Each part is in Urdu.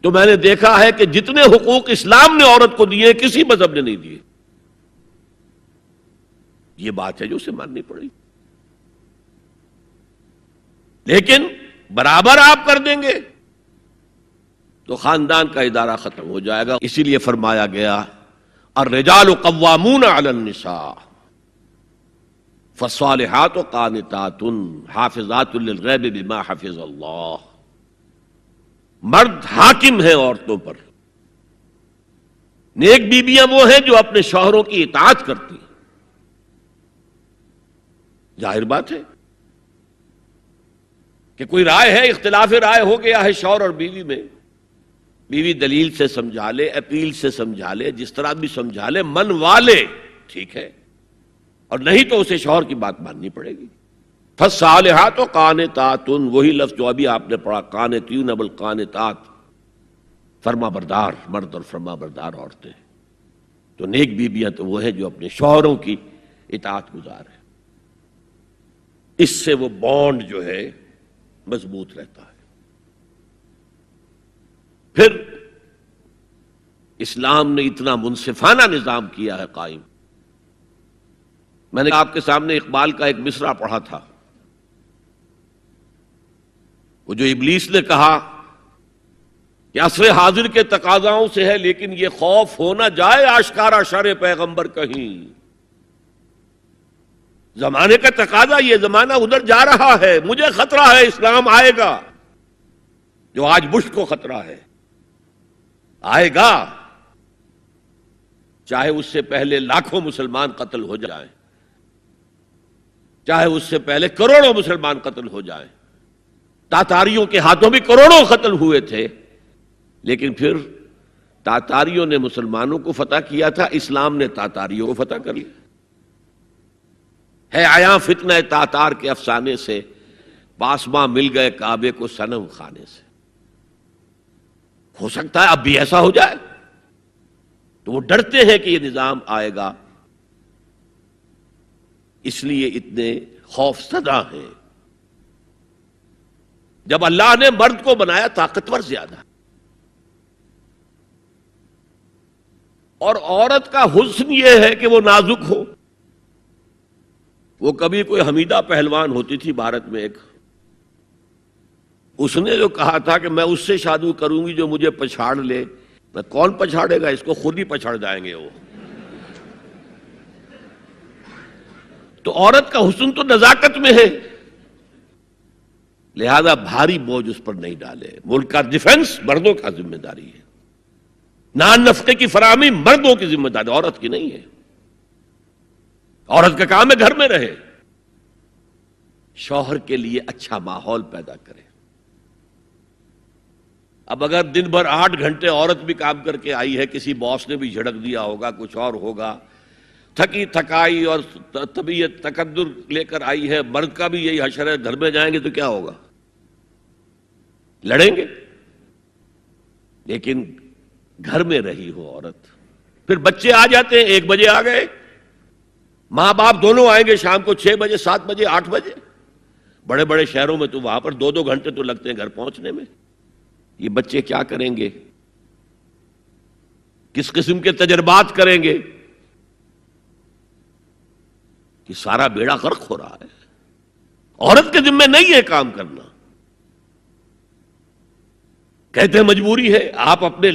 تو میں نے دیکھا ہے کہ جتنے حقوق اسلام نے عورت کو دیے، کسی مذہب نے نہیں دیے۔ یہ بات ہے جو اسے ماننی پڑی۔ لیکن برابر آپ کر دیں گے تو خاندان کا ادارہ ختم ہو جائے گا۔ اسی لیے فرمایا گیا اور رجال قوامون علی النساء فصالحات و قانتات حافظات للغیب بما حفظ اللہ۔ مرد حاکم ہیں عورتوں پر۔ نیک بیبیاں وہ ہیں جو اپنے شوہروں کی اطاعت کرتی ہیں۔ ظاہر بات ہے کہ کوئی رائے ہے، اختلاف رائے ہو گیا ہے شوہر اور بیوی میں۔ بیوی دلیل سے سمجھا لے، اپیل سے سمجھا لے، جس طرح بھی سمجھا لے، من والے، ٹھیک ہے۔ اور نہیں تو اسے شوہر کی بات ماننی پڑے گی۔ فصالحات و قانتاتن وہی لفظ جو ابھی آپ نے پڑھا، قانتیون اب القانتات فرما بردار، مرد اور فرما بردار عورتیں۔ تو نیک بیبیاں تو وہ ہیں جو اپنے شوہروں کی اطاعت گزار ہے اس سے وہ بانڈ جو ہے مضبوط رہتا ہے۔ پھر اسلام نے اتنا منصفانہ نظام کیا ہے قائم۔ میں نے آپ کے سامنے اقبال کا ایک مصرع پڑھا تھا۔ وہ جو ابلیس نے کہا کہ عصر حاضر کے تقاضاؤں سے ہے، لیکن یہ خوف ہونا جائے آشکارا شر پیغمبر کہیں۔ زمانے کا تقاضا یہ زمانہ ادھر جا رہا ہے، مجھے خطرہ ہے، اسلام آئے گا۔ جو آج بش کو خطرہ ہے، آئے گا۔ چاہے اس سے پہلے لاکھوں مسلمان قتل ہو جائیں، چاہے اس سے پہلے کروڑوں مسلمان قتل ہو جائیں۔ تاتاریوں کے ہاتھوں بھی کروڑوں قتل ہوئے تھے۔ لیکن پھر تاتاریوں نے مسلمانوں کو فتح کیا تھا، اسلام نے تاتاریوں کو فتح کر لیا۔ ہے آیا فتنہ تاتار کے افسانے سے پاسما مل گئے کعبے کو سنم خانے سے۔ ہو سکتا ہے اب بھی ایسا ہو جائے۔ تو وہ ڈرتے ہیں کہ یہ نظام آئے گا۔ اس لیے اتنے خوف سدا ہیں۔ جب اللہ نے مرد کو بنایا طاقتور زیادہ۔ اور عورت کا حسن یہ ہے کہ وہ نازک ہو۔ وہ کبھی کوئی حمیدہ پہلوان ہوتی تھی بھارت میں ایک۔ اس نے جو کہا تھا کہ میں اس سے شادی کروں گی جو مجھے پچھاڑ لے۔ میں کون پچھاڑے گا؟ اس کو خود ہی پچھاڑ جائیں گے وہ۔ تو عورت کا حسن تو نزاکت میں ہے۔ لہذا بھاری بوجھ اس پر نہیں ڈالے۔ ملک کا ڈیفنس مردوں کا ذمہ داری ہے۔ نان نفقے کی فراہمی مردوں کی ذمہ داری عورت کی نہیں ہے۔ عورت کا کام ہے گھر میں رہے۔ شوہر کے لیے اچھا ماحول پیدا کرے۔ اب اگر دن بھر آٹھ گھنٹے عورت بھی کام کر کے آئی ہے، کسی باس نے بھی جھڑک دیا ہوگا، کچھ اور ہوگا تھکی تھکائی اور طبیعت تقدر لے کر آئی ہے مرد کا بھی یہی حشر ہے، گھر میں جائیں گے تو کیا ہوگا؟ لڑیں گے؟ لیکن گھر میں رہی ہو عورت۔ پھر بچے آ جاتے ہیں، ایک بجے آ گئے۔ ماں باپ دونوں آئیں گے شام کو چھ بجے، سات بجے، آٹھ بجے۔ بڑے بڑے شہروں میں تو وہاں پر دو دو گھنٹے تو لگتے ہیں گھر پہنچنے میں۔ یہ بچے کیا کریں گے؟ کس قسم کے تجربات کریں گے؟ کہ سارا بیڑا غرق ہو رہا ہے۔ عورت کے ذمہ نہیں ہے کام کرنا۔ کہتے ہیں مجبوری ہے، آپ اپنے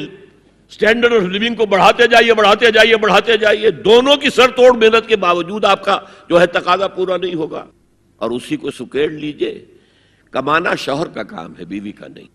اسٹینڈرڈ آف لیونگ کو بڑھاتے جائیے بڑھاتے جائیے بڑھاتے جائیے۔ دونوں کی سر توڑ محنت کے باوجود آپ کا جو ہے تقاضا پورا نہیں ہوگا۔ اور اسی کو سکیڑ لیجیے۔ کمانا شوہر کا کام ہے، بیوی کا نہیں۔